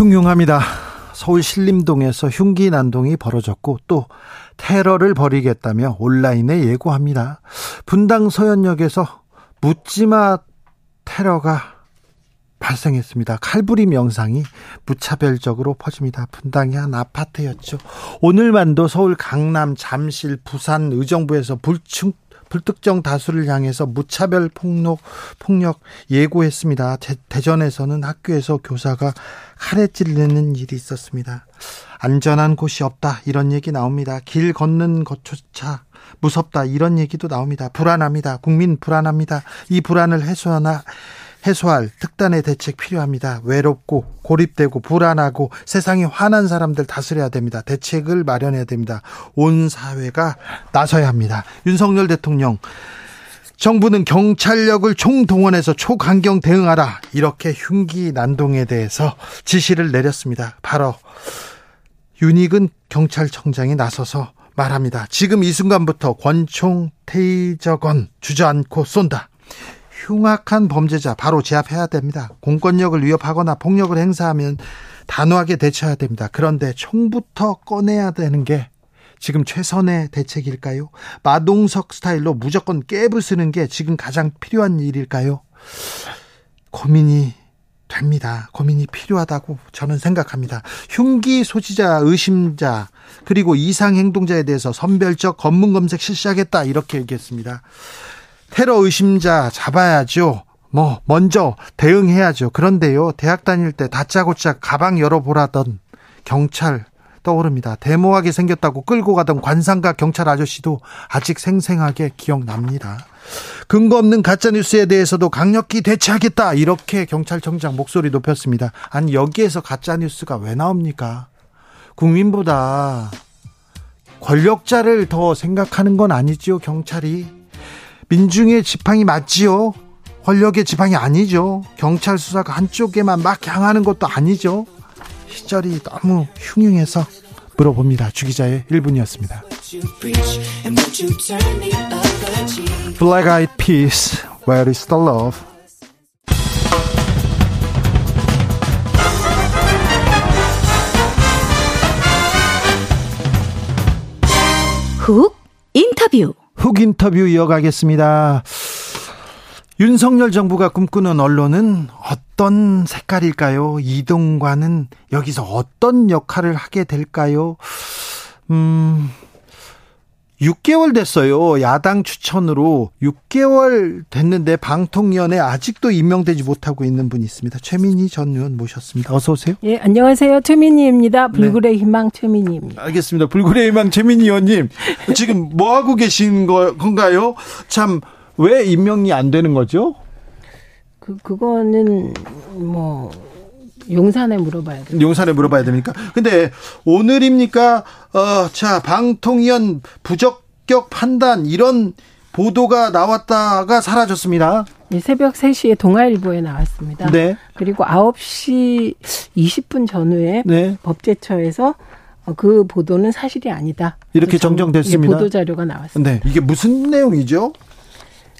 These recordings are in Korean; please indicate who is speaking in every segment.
Speaker 1: 흉흉합니다. 서울 신림동에서 흉기 난동이 벌어졌고 또 테러를 벌이겠다며 온라인에 예고합니다. 분당 서현역에서 묻지마 테러가 발생했습니다. 칼부림 영상이 무차별적으로 퍼집니다. 분당의 한 아파트였죠. 오늘만도 서울 강남, 잠실, 부산, 의정부에서 불충 불특정 다수를 향해서 무차별 폭력 폭력 예고했습니다. 대, 전에서는 학교에서 교사가 칼에 찔리는 일이 있었습니다. 안전한 곳이 없다 이런 얘기 나옵니다. 길 걷는 것조차 무섭다 이런 얘기도 나옵니다. 불안합니다. 국민 불안합니다. 이 불안을 해소하나 해소할 특단의 대책 필요합니다. 외롭고 고립되고 불안하고 세상이 화난 사람들 다스려야 됩니다. 대책을 마련해야 됩니다. 온 사회가 나서야 합니다. 윤석열 대통령 정부는 경찰력을 총동원해서 초강경 대응하라 이렇게 흉기 난동에 대해서 지시를 내렸습니다. 바로 윤익은 경찰청장이 나서서 말합니다. 지금 이 순간부터 권총 테이저건 주저앉고 쏜다. 흉악한 범죄자 바로 제압해야 됩니다. 공권력을 위협하거나 폭력을 행사하면 단호하게 대처해야 됩니다. 그런데 총부터 꺼내야 되는 게 지금 최선의 대책일까요? 마동석 스타일로 무조건 깨부수는 게 지금 가장 필요한 일일까요? 고민이 됩니다. 고민이 필요하다고 저는 생각합니다. 흉기 소지자, 의심자, 그리고 이상 행동자에 대해서 선별적 검문 검색 실시하겠다 이렇게 얘기했습니다. 테러 의심자 잡아야죠. 뭐 먼저 대응해야죠. 그런데요. 대학 다닐 때 다짜고짜 가방 열어보라던 경찰 떠오릅니다. 데모하게 생겼다고 끌고 가던 관상가 경찰 아저씨도 아직 생생하게 기억납니다. 근거 없는 가짜 뉴스에 대해서도 강력히 대처하겠다. 이렇게 경찰청장 목소리 높였습니다. 아니, 여기에서 가짜 뉴스가 왜 나옵니까? 국민보다 권력자를 더 생각하는 건 아니지요, 경찰이. 민중의 지팡이 맞지요? 권력의 지팡이 아니죠. 경찰 수사가 한쪽에만 막 향하는 것도 아니죠. 시절이 너무 흉흉해서 물어봅니다. 주기자의 1분이었습니다. Black Eyed Peas, Where is the Love?
Speaker 2: 훅 인터뷰
Speaker 1: 훅 인터뷰 이어가겠습니다. 윤석열 정부가 꿈꾸는 언론은 어떤 색깔일까요? 이동관은 여기서 어떤 역할을 하게 될까요? 음, 6개월 됐어요. 야당 추천으로 6개월 됐는데 방통위원회 아직도 임명되지 못하고 있는 분이 있습니다. 최민희 전 의원 모셨습니다. 어서 오세요.
Speaker 3: 예, 안녕하세요. 최민희입니다. 네. 불굴의 네. 희망 최민희입니다.
Speaker 1: 알겠습니다. 불굴의 희망 최민희 의원님. 지금 뭐 하고 계신 거, 건가요? 참, 왜 임명이 안 되는 거죠?
Speaker 3: 그, 그거는 뭐, 용산에 물어봐야 돼요.
Speaker 1: 용산에 물어봐야 됩니까? 근데 오늘입니까? 어, 자, 방통위원 부적격 판단 이런 보도가 나왔다가 사라졌습니다.
Speaker 3: 네, 새벽 3시에 동아일보에 나왔습니다. 네. 그리고 9시 20분 전후에 네. 법제처에서 어, 그 보도는 사실이 아니다.
Speaker 1: 이렇게 정정됐습니다.
Speaker 3: 보도 자료가 나왔습니다.
Speaker 1: 네. 이게 무슨 내용이죠?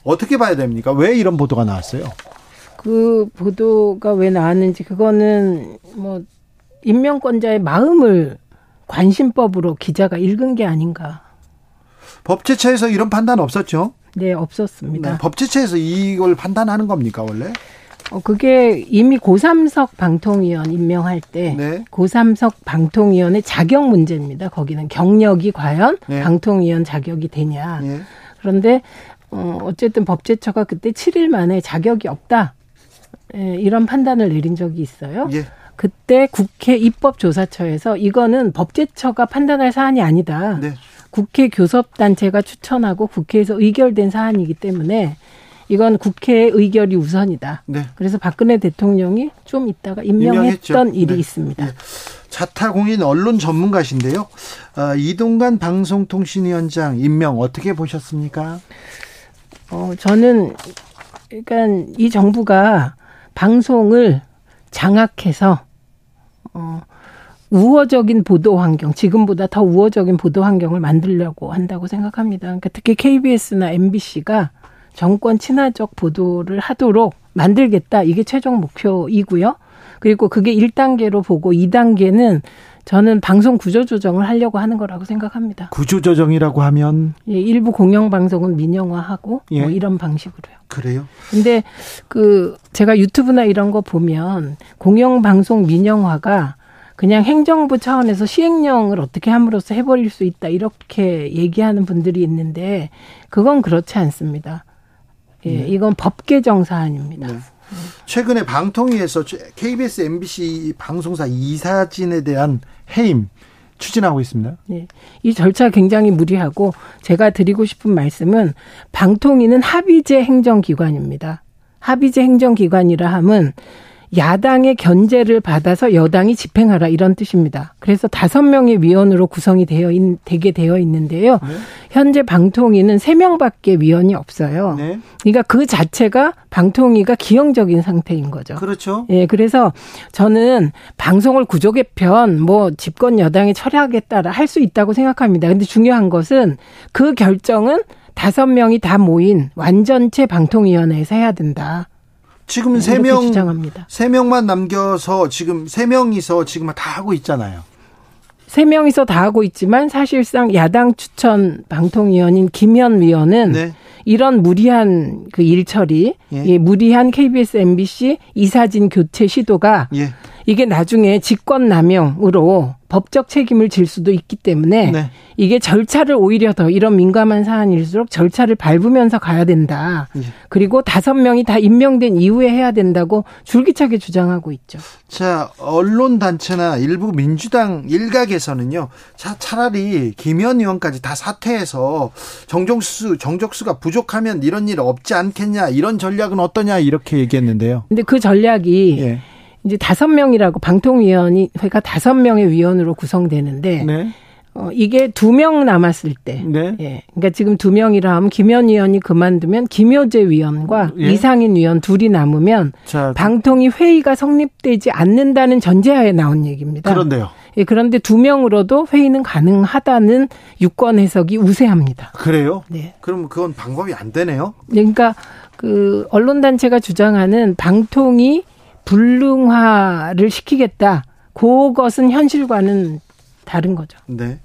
Speaker 1: 어떻게 봐야 됩니까? 왜 이런 보도가 나왔어요?
Speaker 3: 그 보도가 왜 나왔는지 그거는 뭐 임명권자의 마음을 관심법으로 기자가 읽은 게 아닌가.
Speaker 1: 법제처에서 이런 판단 없었죠?
Speaker 3: 네, 없었습니다. 네,
Speaker 1: 법제처에서 이걸 판단하는 겁니까, 원래?
Speaker 3: 어, 그게 이미 고삼석 방통위원 임명할 때 네. 고삼석 방통위원의 자격 문제입니다. 거기는 경력이 과연 네. 방통위원 자격이 되냐. 네. 그런데 어, 어쨌든 법제처가 그때 7일 만에 자격이 없다. 예, 이런 판단을 내린 적이 있어요. 예. 그때 국회 입법조사처에서 이거는 법제처가 판단할 사안이 아니다. 네. 국회 교섭단체가 추천하고 국회에서 의결된 사안이기 때문에 이건 국회 의결이 우선이다. 네. 그래서 박근혜 대통령이 좀 있다가 임명했던 임명했죠. 일이 네. 있습니다. 네.
Speaker 1: 자타공인 언론 전문가신데요. 어, 이동관 방송통신위원장 임명 어떻게 보셨습니까?
Speaker 3: 어, 저는 그러니까 이 정부가 방송을 장악해서 어, 우호적인 보도 환경, 지금보다 더 우호적인 보도 환경을 만들려고 한다고 생각합니다. 그러니까 특히 KBS나 MBC가 정권 친화적 보도를 하도록 만들겠다. 이게 최종 목표이고요. 그리고 그게 1단계로 보고 2단계는 저는 방송 구조 조정을 하려고 하는 거라고 생각합니다.
Speaker 1: 구조 조정이라고 하면
Speaker 3: 예, 일부 공영 방송은 민영화하고 뭐 예. 뭐 이런 방식으로요.
Speaker 1: 그래요?
Speaker 3: 근데 그 제가 유튜브나 이런 거 보면 공영 방송 민영화가 그냥 행정부 차원에서 시행령을 어떻게 함으로써 해버릴 수 있다 이렇게 얘기하는 분들이 있는데 그건 그렇지 않습니다. 예, 네. 이건 법 개정 사안입니다. 네.
Speaker 1: 최근에 방통위에서 KBS, MBC 방송사 이사진에 대한 해임 추진하고 있습니다.
Speaker 3: 네. 이 절차 굉장히 무리하고 제가 드리고 싶은 말씀은 방통위는 합의제 행정기관입니다. 합의제 행정기관이라 함은 야당의 견제를 받아서 여당이 집행하라 이런 뜻입니다. 그래서 다섯 명의 위원으로 구성이 되어 있, 되게 되어 있는데요. 네. 현재 방통위는 세 명밖에 위원이 없어요. 네. 그러니까 그 자체가 방통위가 기형적인 상태인 거죠.
Speaker 1: 그렇죠.
Speaker 3: 예, 그래서 저는 방송을 구조 개편 뭐 집권 여당이 처리하겠다라 할 수 있다고 생각합니다. 근데 중요한 것은 그 결정은 다섯 명이 다 모인 완전체 방통위원회에서 해야 된다.
Speaker 1: 지금 세 명, 세 명만 남겨서 지금 세 명이서 지금 다 하고 있잖아요.
Speaker 3: 세 명이서 다 하고 있지만 사실상 야당 추천 방통위원인 김현 위원은 네. 이런 무리한 그 일처리, 예. 예, 무리한 KBS, MBC 이사진 교체 시도가 예. 이게 나중에 직권 남용으로 법적 책임을 질 수도 있기 때문에 네. 이게 절차를 오히려 더 이런 민감한 사안일수록 절차를 밟으면서 가야 된다. 예. 그리고 다섯 명이 다 임명된 이후에 해야 된다고 줄기차게 주장하고 있죠.
Speaker 1: 자, 언론 단체나 일부 민주당 일각에서는요. 자, 차라리 김현 의원까지 다 사퇴해서 정정수 정적수가 부족하면 이런 일 없지 않겠냐. 이런 전략은 어떠냐 이렇게 얘기했는데요.
Speaker 3: 근데 그 전략이 예. 이제 다섯 명이라고 방통위원회가 그러니까 다섯 명의 위원으로 구성되는데 네. 어, 이게 두 명 남았을 때, 네. 예. 그러니까 지금 두 명이라 하면 김현 위원이 그만두면 김효재 위원과 예. 이상인 위원 둘이 남으면 자, 방통위 회의가 성립되지 않는다는 전제하에 나온 얘기입니다.
Speaker 1: 그런데요.
Speaker 3: 예, 그런데 두 명으로도 회의는 가능하다는 유권 해석이 우세합니다.
Speaker 1: 그래요? 네. 그럼 그건 방법이 안 되네요.
Speaker 3: 그러니까 그 언론 단체가 주장하는 방통위 불능화를 시키겠다. 그것은 현실과는 다른 거죠.
Speaker 1: 네.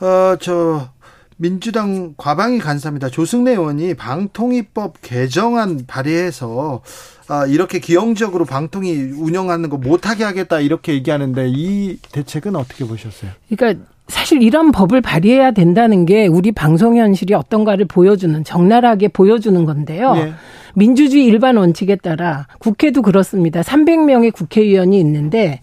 Speaker 1: 어, 저, 민주당 과방위 간사입니다. 조승래 의원이 방통위법 개정안 발의해서 아, 이렇게 기형적으로 방통위 운영하는 거 못하게 하겠다 이렇게 얘기하는데 이 대책은 어떻게 보셨어요?
Speaker 3: 그러니까 사실 이런 법을 발의해야 된다는 게 우리 방송 현실이 어떤가를 보여주는 적나라하게 보여주는 건데요. 네. 민주주의 일반 원칙에 따라 국회도 그렇습니다. 300명의 국회의원이 있는데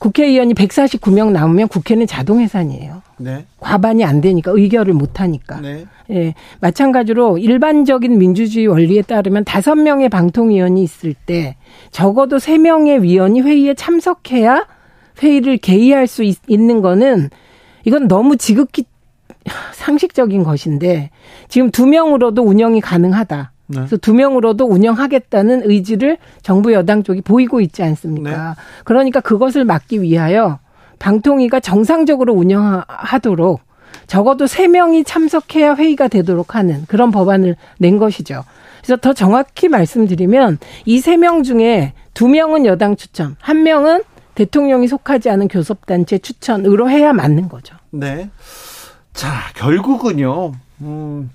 Speaker 3: 국회의원이 149명 남으면 국회는 자동 해산이에요. 네. 과반이 안 되니까 의결을 못 하니까. 네. 예. 마찬가지로 일반적인 민주주의 원리에 따르면 다섯 명의 방통위원이 있을 때 적어도 세 명의 위원이 회의에 참석해야 회의를 개의할 수 있, 는 거는 이건 너무 지극히 상식적인 것인데 지금 두 명으로도 운영이 가능하다. 네. 그래서 두 명으로도 운영하겠다는 의지를 정부 여당 쪽이 보이고 있지 않습니까? 네. 그러니까 그것을 막기 위하여 방통위가 정상적으로 운영하도록 적어도 세 명이 참석해야 회의가 되도록 하는 그런 법안을 낸 것이죠. 그래서 더 정확히 말씀드리면 이 세 명 중에 두 명은 여당 추천, 한 명은 대통령이 속하지 않은 교섭단체 추천으로 해야 맞는 거죠.
Speaker 1: 네. 자, 결국은요, 음,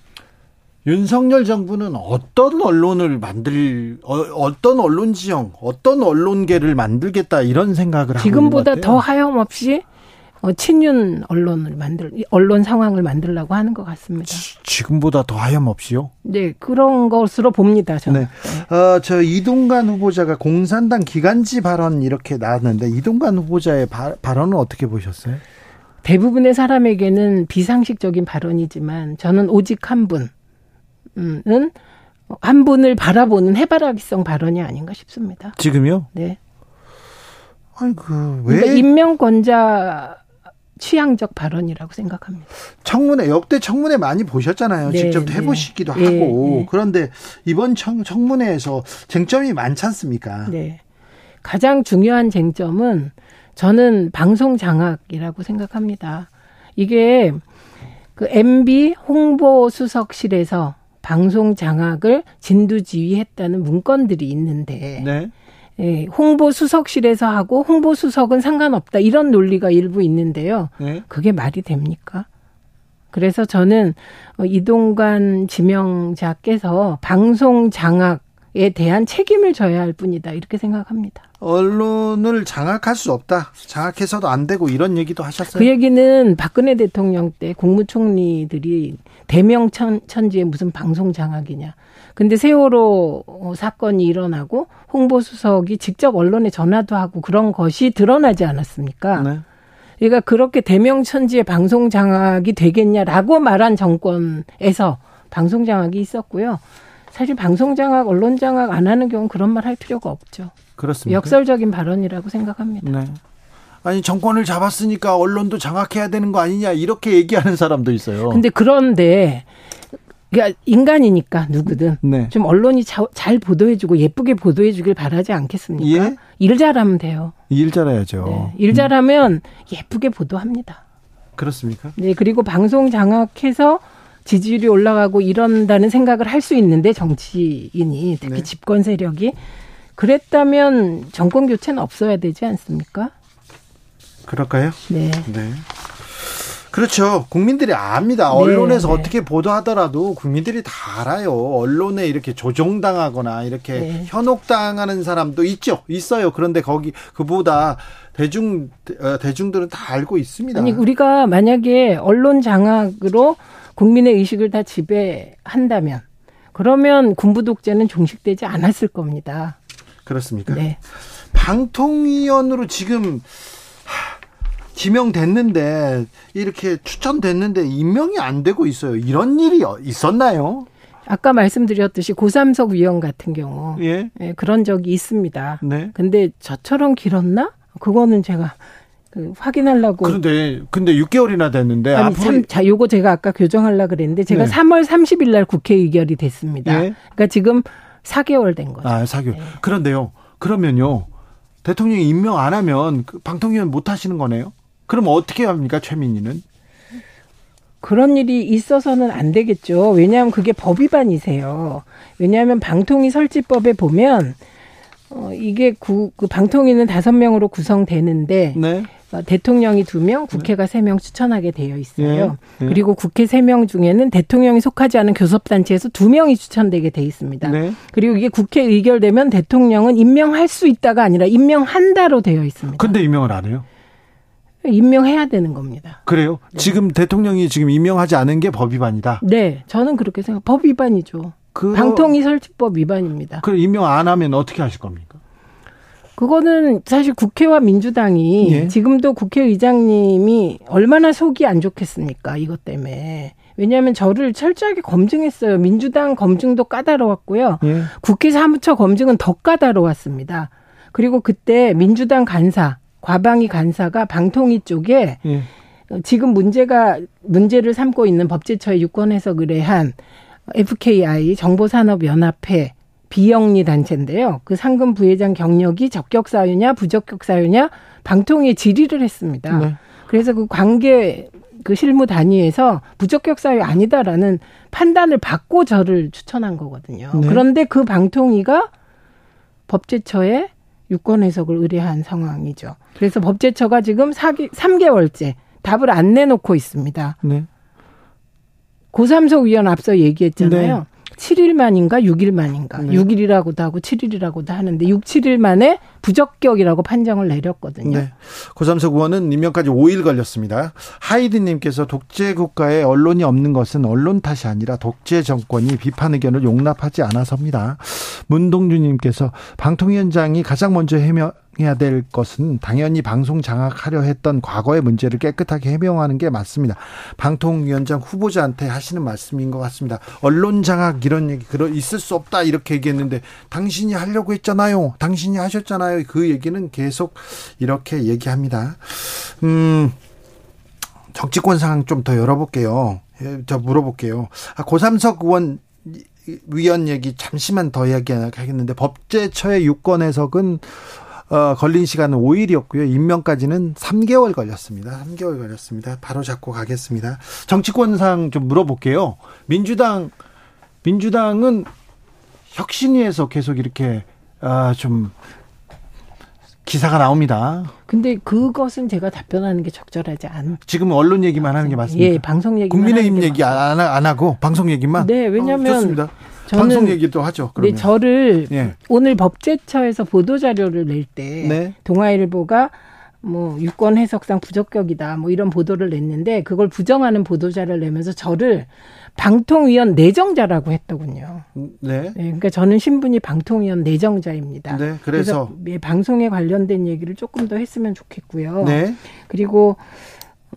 Speaker 1: 윤석열 정부는 어떤 언론을 만들 어, 떤 언론 지형, 어떤 언론계를 만들겠다 이런 생각을 하고
Speaker 3: 지금보다 더 하염없이 어, 친윤 언론을 만들 언론 상황을 만들라고 하는 것 같습니다.
Speaker 1: 지, 금보다더 하염없이요?
Speaker 3: 네, 그런 것으로 봅니다. 저는. 네.
Speaker 1: 네. 어, 저 이동관 후보자가 공산당 기간지 발언 이렇게 나왔는데 이동관 후보자의 바, 발언은 어떻게 보셨어요?
Speaker 3: 대부분의 사람에게는 비상식적인 발언이지만 저는 오직 한 분. 은 한 분을 바라보는 해바라기성 발언이 아닌가 싶습니다.
Speaker 1: 지금요?
Speaker 3: 네.
Speaker 1: 아니 그 왜?
Speaker 3: 그러니까 임명권자 취향적 발언이라고 생각합니다.
Speaker 1: 청문회 역대 청문회 많이 보셨잖아요. 네, 직접 네. 해보시기도 네, 하고 네. 그런데 이번 청, 청문회에서 쟁점이 많지 않습니까?
Speaker 3: 네. 가장 중요한 쟁점은 저는 방송 장악이라고 생각합니다. 이게 그 MB 홍보 수석실에서 방송 장악을 진두지휘했다는 문건들이 있는데 네. 예, 홍보 수석실에서 하고 홍보 수석은 상관없다 이런 논리가 일부 있는데요. 네. 그게 말이 됩니까? 그래서 저는 어, 이동관 지명자께서 방송 장악에 대한 책임을 져야 할 뿐이다 이렇게 생각합니다.
Speaker 1: 언론을 장악할 수 없다. 장악해서도 안 되고 이런 얘기도 하셨어요.
Speaker 3: 그 얘기는 박근혜 대통령 때 국무총리들이 대명천지에 무슨 방송 장악이냐. 근데 세월호 사건이 일어나고 홍보수석이 직접 언론에 전화도 하고 그런 것이 드러나지 않았습니까? 네. 그러니까 그렇게 대명 천지의 방송 장악이 되겠냐라고 말한 정권에서 방송 장악이 있었고요. 사실 방송 장악, 언론 장악 안 하는 경우는 그런 말 할 필요가 없죠.
Speaker 1: 그렇습니다.
Speaker 3: 역설적인 발언이라고 생각합니다. 네.
Speaker 1: 아니 정권을 잡았으니까 언론도 장악해야 되는 거 아니냐 이렇게 얘기하는 사람도 있어요.
Speaker 3: 근데 그런데 그러니까 인간이니까 누구든 네. 좀 언론이 자, 잘 보도해주고 예쁘게 보도해주길 바라지 않겠습니까? 예? 일 잘하면 돼요.
Speaker 1: 일 잘해야죠. 네.
Speaker 3: 일 잘하면 음. 예쁘게 보도합니다.
Speaker 1: 그렇습니까?
Speaker 3: 네 그리고 방송 장악해서 지지율이 올라가고 이런다는 생각을 할 수 있는데 정치인이 특히 네. 집권 세력이 그랬다면 정권 교체는 없어야 되지 않습니까?
Speaker 1: 그럴까요?
Speaker 3: 네.
Speaker 1: 네. 그렇죠. 국민들이 압니다. 네, 언론에서 네, 어떻게 보도하더라도 국민들이 다 알아요. 언론에 이렇게 조종당하거나 이렇게 네. 현혹당하는 사람도 있죠. 있어요. 그런데 거기 그보다 대중 어, 대중들은 다 알고 있습니다.
Speaker 3: 아니 우리가 만약에 언론 장악으로 국민의 의식을 다 지배한다면 그러면 군부 독재는 종식되지 않았을 겁니다.
Speaker 1: 그렇습니까?
Speaker 3: 네.
Speaker 1: 방통위원으로 지금 지명됐는데 이렇게 추천됐는데 임명이 안 되고 있어요. 이런 일이 있었나요?
Speaker 3: 아까 말씀드렸듯이 고삼석 위원 같은 경우 예. 예 그런 적이 있습니다. 네. 근데 저처럼 길었나? 그거는 제가 그 확인하려고.
Speaker 1: 그런데 근데 6개월이나 됐는데
Speaker 3: 아니, 앞으로 참, 자 요거 제가 아까 교정하려 그랬는데 제가 네. 3월 30일 날 국회 의결이 됐습니다. 예. 그러니까 지금 4개월 된 거죠.
Speaker 1: 아, 4개월. 네. 그런데요. 그러면요. 대통령이 임명 안 하면 그 방통위원 못 하시는 거네요? 그럼 어떻게 합니까, 최민희는?
Speaker 3: 그런 일이 있어서는 안 되겠죠. 왜냐하면 그게 법 위반이세요. 왜냐하면 방통위 설치법에 보면 어 이게 구, 그 방통위는 다섯 명으로 구성되는데 네. 어, 대통령이 두 명, 국회가 세 명 추천하게 되어 있어요. 네. 네. 그리고 국회 세 명 중에는 대통령이 속하지 않은 교섭단체에서 두 명이 추천되게 돼 있습니다. 네. 그리고 이게 국회 의결되면 대통령은 임명할 수 있다가 아니라 임명한다로 되어 있습니다.
Speaker 1: 근데 임명을 안 해요?
Speaker 3: 임명해야 되는 겁니다.
Speaker 1: 그래요? 네. 지금 대통령이 지금 임명하지 않은 게 법 위반이다?
Speaker 3: 네, 저는 그렇게 생각. 법 위반이죠. 그 방통위 설치법 위반입니다.
Speaker 1: 그 임명 안 하면 어떻게 하실 겁니까?
Speaker 3: 그거는 사실 국회와 민주당이 예. 지금도 국회의장님이 얼마나 속이 안 좋겠습니까? 이것 때문에. 왜냐하면 저를 철저하게 검증했어요. 민주당 검증도 까다로웠고요. 예. 국회 사무처 검증은 더 까다로웠습니다. 그리고 그때 민주당 간사, 과방위 간사가 방통위 쪽에 예. 지금 문제가 문제를 삼고 있는 법제처의 유권 해석을 의한 FKI 정보산업연합회 비영리 단체인데요. 그 상금 부회장 경력이 적격 사유냐 부적격 사유냐 방통위에 질의를 했습니다. 네. 그래서 그 관계 그 실무 단위에서 부적격 사유 아니다라는 판단을 받고 저를 추천한 거거든요. 네. 그런데 그 방통위가 법제처에 유권 해석을 의뢰한 상황이죠. 그래서 법제처가 지금 4기, 3개월째 답을 안 내놓고 있습니다. 네. 고삼석 위원 앞서 얘기했잖아요. 네. 7일 만인가 6일 만인가. 네. 6일이라고도 하고 7일이라고도 하는데 6, 7일 만에 부적격이라고 판정을 내렸거든요. 네.
Speaker 1: 고삼석 의원은 임명까지 5일 걸렸습니다. 하이드님께서 독재 국가에 언론이 없는 것은 언론 탓이 아니라 독재 정권이 비판 의견을 용납하지 않아서입니다. 문동주님께서 방통위원장이 가장 먼저 해명 해야 될 것은 당연히 방송 장악하려 했던 과거의 문제를 깨끗하게 해명하는 게 맞습니다. 방통위원장 후보자한테 하시는 말씀인 것 같습니다. 언론 장악 이런 얘기 그러 있을 수 없다 이렇게 얘기했는데 당신이 하려고 했잖아요. 당신이 하셨잖아요. 그 얘기는 계속 이렇게 얘기합니다. 음. 정치권 상황 좀 더 열어볼게요. 예, 저 물어볼게요. 아, 고삼석 의원 위원 얘기 잠시만 더 이야기하겠는데 법제처의 유권 해석은 어, 걸린 시간은 5일이었고요. 임명까지는 3개월 걸렸습니다. 3개월 걸렸습니다. 바로 잡고 가겠습니다. 정치권상 좀 물어볼게요. 민주당 민주당은 혁신위에서 계속 이렇게 아, 좀 기사가 나옵니다.
Speaker 3: 근데 그것은 제가 답변하는 게 적절하지 않.
Speaker 1: 지금 언론 얘기만 하는 게 맞습니다.
Speaker 3: 예, 방송 얘기.
Speaker 1: 국민의힘 얘기 안, 안 하고 방송 얘기만.
Speaker 3: 네, 왜냐하면
Speaker 1: 어, 방송 얘기도 하죠.
Speaker 3: 그러면. 네, 저를 예. 오늘 법제처에서 보도 자료를 낼때 네. 동아일보가 뭐 유권 해석상 부적격이다 뭐 이런 보도를 냈는데 그걸 부정하는 보도 자료를 내면서 저를 방통위원 내정자라고 했더군요. 네. 네. 그러니까 저는 신분이 방통위원 내정자입니다. 네. 그래서, 그래서 방송에 관련된 얘기를 조금 더 했으면 좋겠고요. 네. 그리고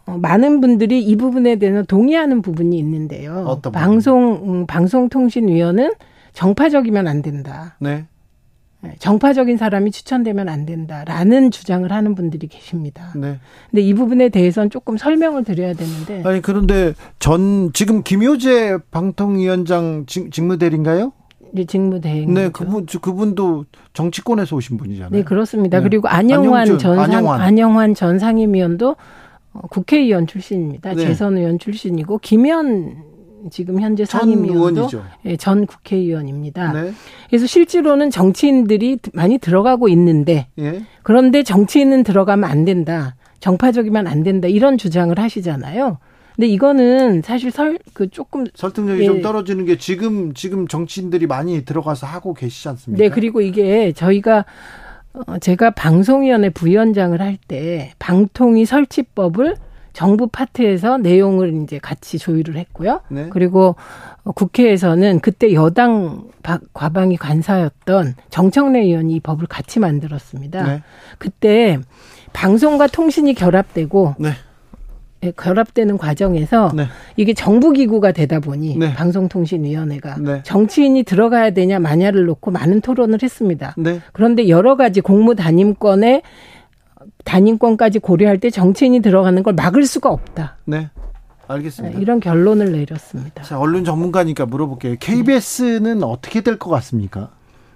Speaker 3: 어, 많은 분들이 이 부분에 대해서 동의하는 부분이 있는데요. 어떤 방송 음, 방송통신위원은 정파적이면 안 된다. 네. 네. 정파적인 사람이 추천되면 안 된다라는 주장을 하는 분들이 계십니다. 네. 근데 이 부분에 대해서는 조금 설명을 드려야 되는데.
Speaker 1: 아니 그런데 전 지금 김효재 방통위원장 직무대리인가요?
Speaker 3: 네, 직무대행.
Speaker 1: 네, 그분 그분도 정치권에서 오신 분이잖아요.
Speaker 3: 네, 그렇습니다. 네. 그리고 안영환 전 안영환. 안영환 전 상임위원도 어, 국회의원 출신입니다. 네. 재선 의원 출신이고 김현 지금 현재 상임위원도 예, 전 국회의원입니다. 네. 그래서 실제로는 정치인들이 많이 들어가고 있는데 예. 그런데 정치인은 들어가면 안 된다. 정파적이면 안 된다. 이런 주장을 하시잖아요. 근데 이거는 사실 설 그 조금
Speaker 1: 설득력이 예. 좀 떨어지는 게 지금 지금 정치인들이 많이 들어가서 하고 계시지 않습니까?
Speaker 3: 네, 그리고 이게 저희가 어, 제가 방송위원회 부위원장을 할 때 방통위 설치법을 정부 파트에서 내용을 이제 같이 조율을 했고요. 네. 그리고 국회에서는 그때 여당 과방위 관사였던 정청래 의원이 이 법을 같이 만들었습니다. 네. 그때 방송과 통신이 결합되고 네. 예, 결합되는 과정에서 네. 이게 정부 기구가 되다 보니 네. 방송통신위원회가 네. 정치인이 들어가야 되냐 마냐를 놓고 많은 토론을 했습니다. 네. 그런데 여러 가지 공무 단임권에 단임권까지 고려할 때 정치인이 들어가는 걸 막을 수가 없다.
Speaker 1: 네. 알겠습니다.
Speaker 3: 네, 이런 결론을 내렸습니다.
Speaker 1: 자, 언론 전문가니까 물어볼게요. KBS는 어떻게 될 것 같습니까?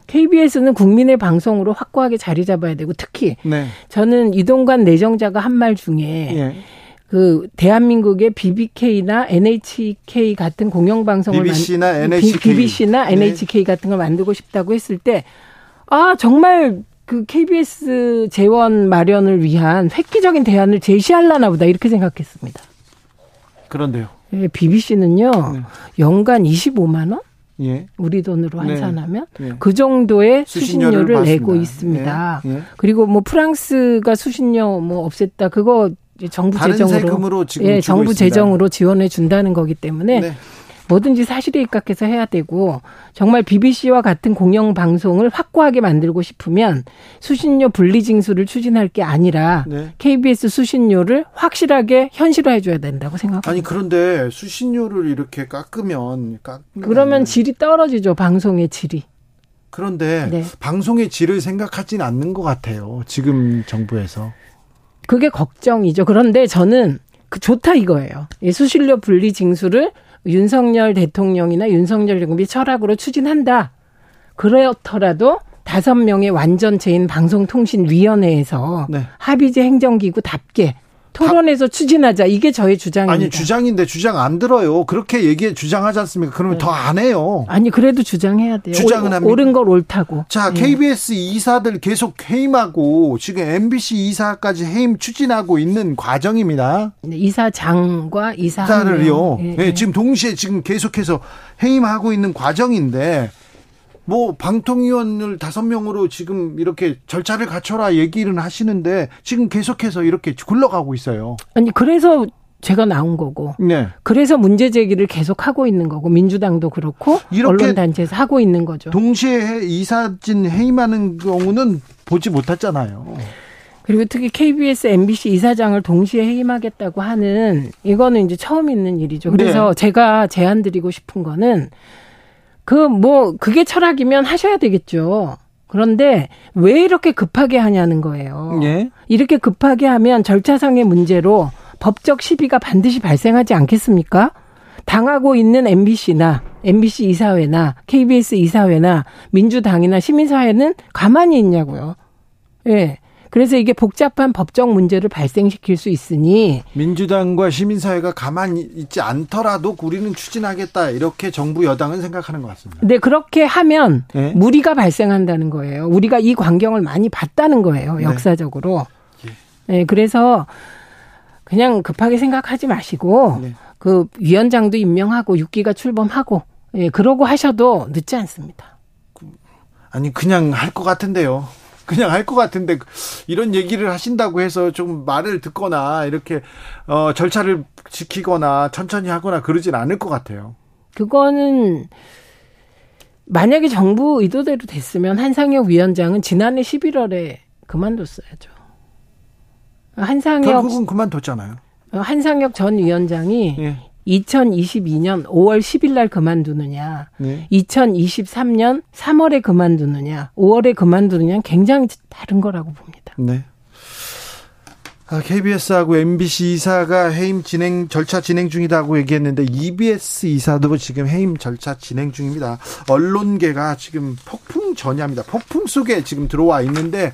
Speaker 3: KBS는 국민의 방송으로 확고하게 자리 잡아야 되고 특히 네. 저는 이동관 내정자가 한 말 중에 예. 그 대한민국의 BBK나 NHK 같은 공영방송을
Speaker 1: BBC나 만, NHK
Speaker 3: BBC나 NHK 네. 같은 걸 만들고 싶다고 했을 때 아 정말 그 KBS 재원 마련을 위한 획기적인 대안을 제시할라나 보다 이렇게 생각했습니다.
Speaker 1: 그런데요.
Speaker 3: 예, BBC는요 네. 연간 25만 원? 예. 우리 돈으로 네. 환산하면 네. 그 정도의 수신료를, 수신료를 내고 있습니다. 예. 예. 그리고 뭐 프랑스가 수신료 뭐 없앴다 그거 정부 재정으로 예, 정부 있습니다. 재정으로 지원해 준다는 거기 때문에 네. 뭐든지 사실에 입각해서 해야 되고 정말 BBC와 같은 공영 방송을 확고하게 만들고 싶으면 수신료 분리 징수를 추진할 게 아니라 네. KBS 수신료를 확실하게 현실화해 줘야 된다고 생각합니다.
Speaker 1: 아니 그런데 수신료를 이렇게 깎으면
Speaker 3: 그러면 질이 떨어지죠 방송의 질이.
Speaker 1: 그런데 네. 방송의 질을 생각하진 않는 것 같아요. 지금 정부에서.
Speaker 3: 그게 걱정이죠. 그런데 저는 그 좋다 이거예요. 수신료 분리 징수를 윤석열 대통령이나 윤석열 정부의 철학으로 추진한다. 그렇더라도 다섯 명의 완전체인 방송통신위원회에서 네. 합의제 행정기구답게 토론에서 추진하자 이게 저의 주장입니다.
Speaker 1: 아니 주장인데 주장 안 들어요. 그렇게 얘기 주장하지 않습니까? 그러면 네. 더안 해요.
Speaker 3: 아니 그래도 주장해야 돼요.
Speaker 1: 주장은 합니다.
Speaker 3: 옳은 걸 옳다고.
Speaker 1: 자 네. KBS 이사들 계속 해임하고 지금 MBC 이사까지 해임 추진하고 있는 과정입니다.
Speaker 3: 네, 이사장과
Speaker 1: 이사를요. 네, 네, 지금 동시에 지금 계속해서 해임하고 있는 과정인데 뭐 방통위원을 다섯 명으로 지금 이렇게 절차를 갖춰라 얘기를 하시는데 지금 계속해서 이렇게 굴러가고 있어요.
Speaker 3: 아니 그래서 제가 나온 거고. 네. 그래서 문제 제기를 계속 하고 있는 거고 민주당도 그렇고 언론 단체에서 하고 있는 거죠.
Speaker 1: 동시에 이사진 해임하는 경우는 보지 못했잖아요.
Speaker 3: 그리고 특히 KBS, MBC 이사장을 동시에 해임하겠다고 하는 이거는 이제 처음 있는 일이죠. 그래서 네. 제가 제안 드리고 싶은 거는 그 뭐 그게 철학이면 하셔야 되겠죠. 그런데 왜 이렇게 급하게 하냐는 거예요. 네. 이렇게 급하게 하면 절차상의 문제로 법적 시비가 반드시 발생하지 않겠습니까? 당하고 있는 MBC나 MBC 이사회나 KBS 이사회나 민주당이나 시민사회는 가만히 있냐고요. 예. 네. 그래서 이게 복잡한 법적 문제를 발생시킬 수 있으니
Speaker 1: 민주당과 시민사회가 가만히 있지 않더라도 우리는 추진하겠다 이렇게 정부 여당은 생각하는 것 같습니다.
Speaker 3: 네 그렇게 하면 네? 무리가 발생한다는 거예요. 우리가 이 광경을 많이 봤다는 거예요. 네. 역사적으로. 네, 네 그래서 그냥 급하게 생각하지 마시고 네. 그 위원장도 임명하고 6기가 출범하고 예, 그러고 하셔도 늦지 않습니다.
Speaker 1: 아니 그냥 할 것 같은데요. 그냥 할 것 같은데 이런 얘기를 하신다고 해서 좀 말을 듣거나 이렇게 어 절차를 지키거나 천천히 하거나 그러진 않을 것 같아요.
Speaker 3: 그거는 만약에 정부 의도대로 됐으면 한상혁 위원장은 지난해 11월에 그만뒀어야죠.
Speaker 1: 한상혁 결국은 그만뒀잖아요.
Speaker 3: 한상혁 전 위원장이 예. 2022년 5월 10일 날 그만두느냐, 네. 2023년 3월에 그만두느냐, 5월에 그만두느냐 굉장히 다른 거라고 봅니다. 네.
Speaker 1: KBS하고 아, MBC 이사가 해임 진행 절차 진행 중이다고 얘기했는데 EBS 이사도 지금 해임 절차 진행 중입니다. 언론계가 지금 폭풍 전야입니다. 폭풍 속에 지금 들어와 있는데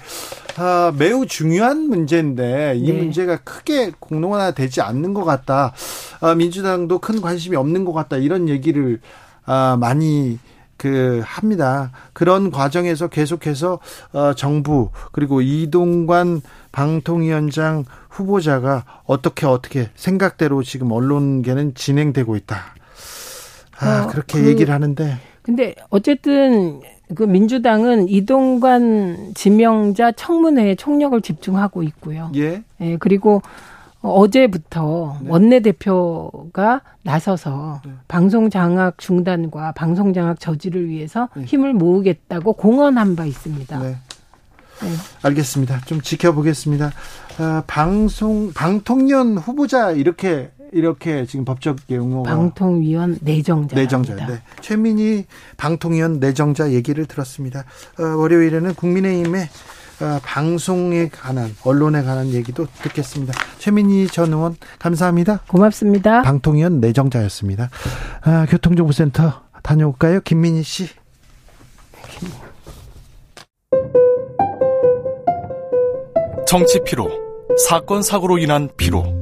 Speaker 1: 아, 매우 중요한 문제인데 이 네. 문제가 크게 공론화되지 않는 것 같다. 아, 민주당도 큰 관심이 없는 것 같다. 이런 얘기를 아, 많이 그 합니다. 그런 과정에서 계속해서 어 정부 그리고 이동관 방통위원장 후보자가 어떻게 어떻게 생각대로 지금 언론계는 진행되고 있다. 아, 어, 그렇게 그, 얘기를 하는데.
Speaker 3: 근데 어쨌든 그 민주당은 이동관 지명자 청문회에 총력을 집중하고 있고요. 예. 예 그리고 어제부터 네. 원내대표가 나서서 네. 방송 장악 중단과 방송 장악 저지를 위해서 네. 힘을 모으겠다고 공언한 바 있습니다. 네.
Speaker 1: 네. 알겠습니다. 좀 지켜보겠습니다. 아, 방송 방통위원 후보자 이렇게 이렇게 지금 법적 용어가
Speaker 3: 방통위원 내정자
Speaker 1: 내정자. 네. 최민희 방통위원 내정자 얘기를 들었습니다. 어, 월요일에는 국민의힘의 어, 방송에 관한 언론에 관한 얘기도 듣겠습니다. 최민희 전 의원 감사합니다.
Speaker 3: 고맙습니다.
Speaker 1: 방통위원 내정자였습니다. 아, 교통정보센터 다녀올까요, 김민희 씨?
Speaker 4: 정치 피로, 사건 사고로 인한 피로,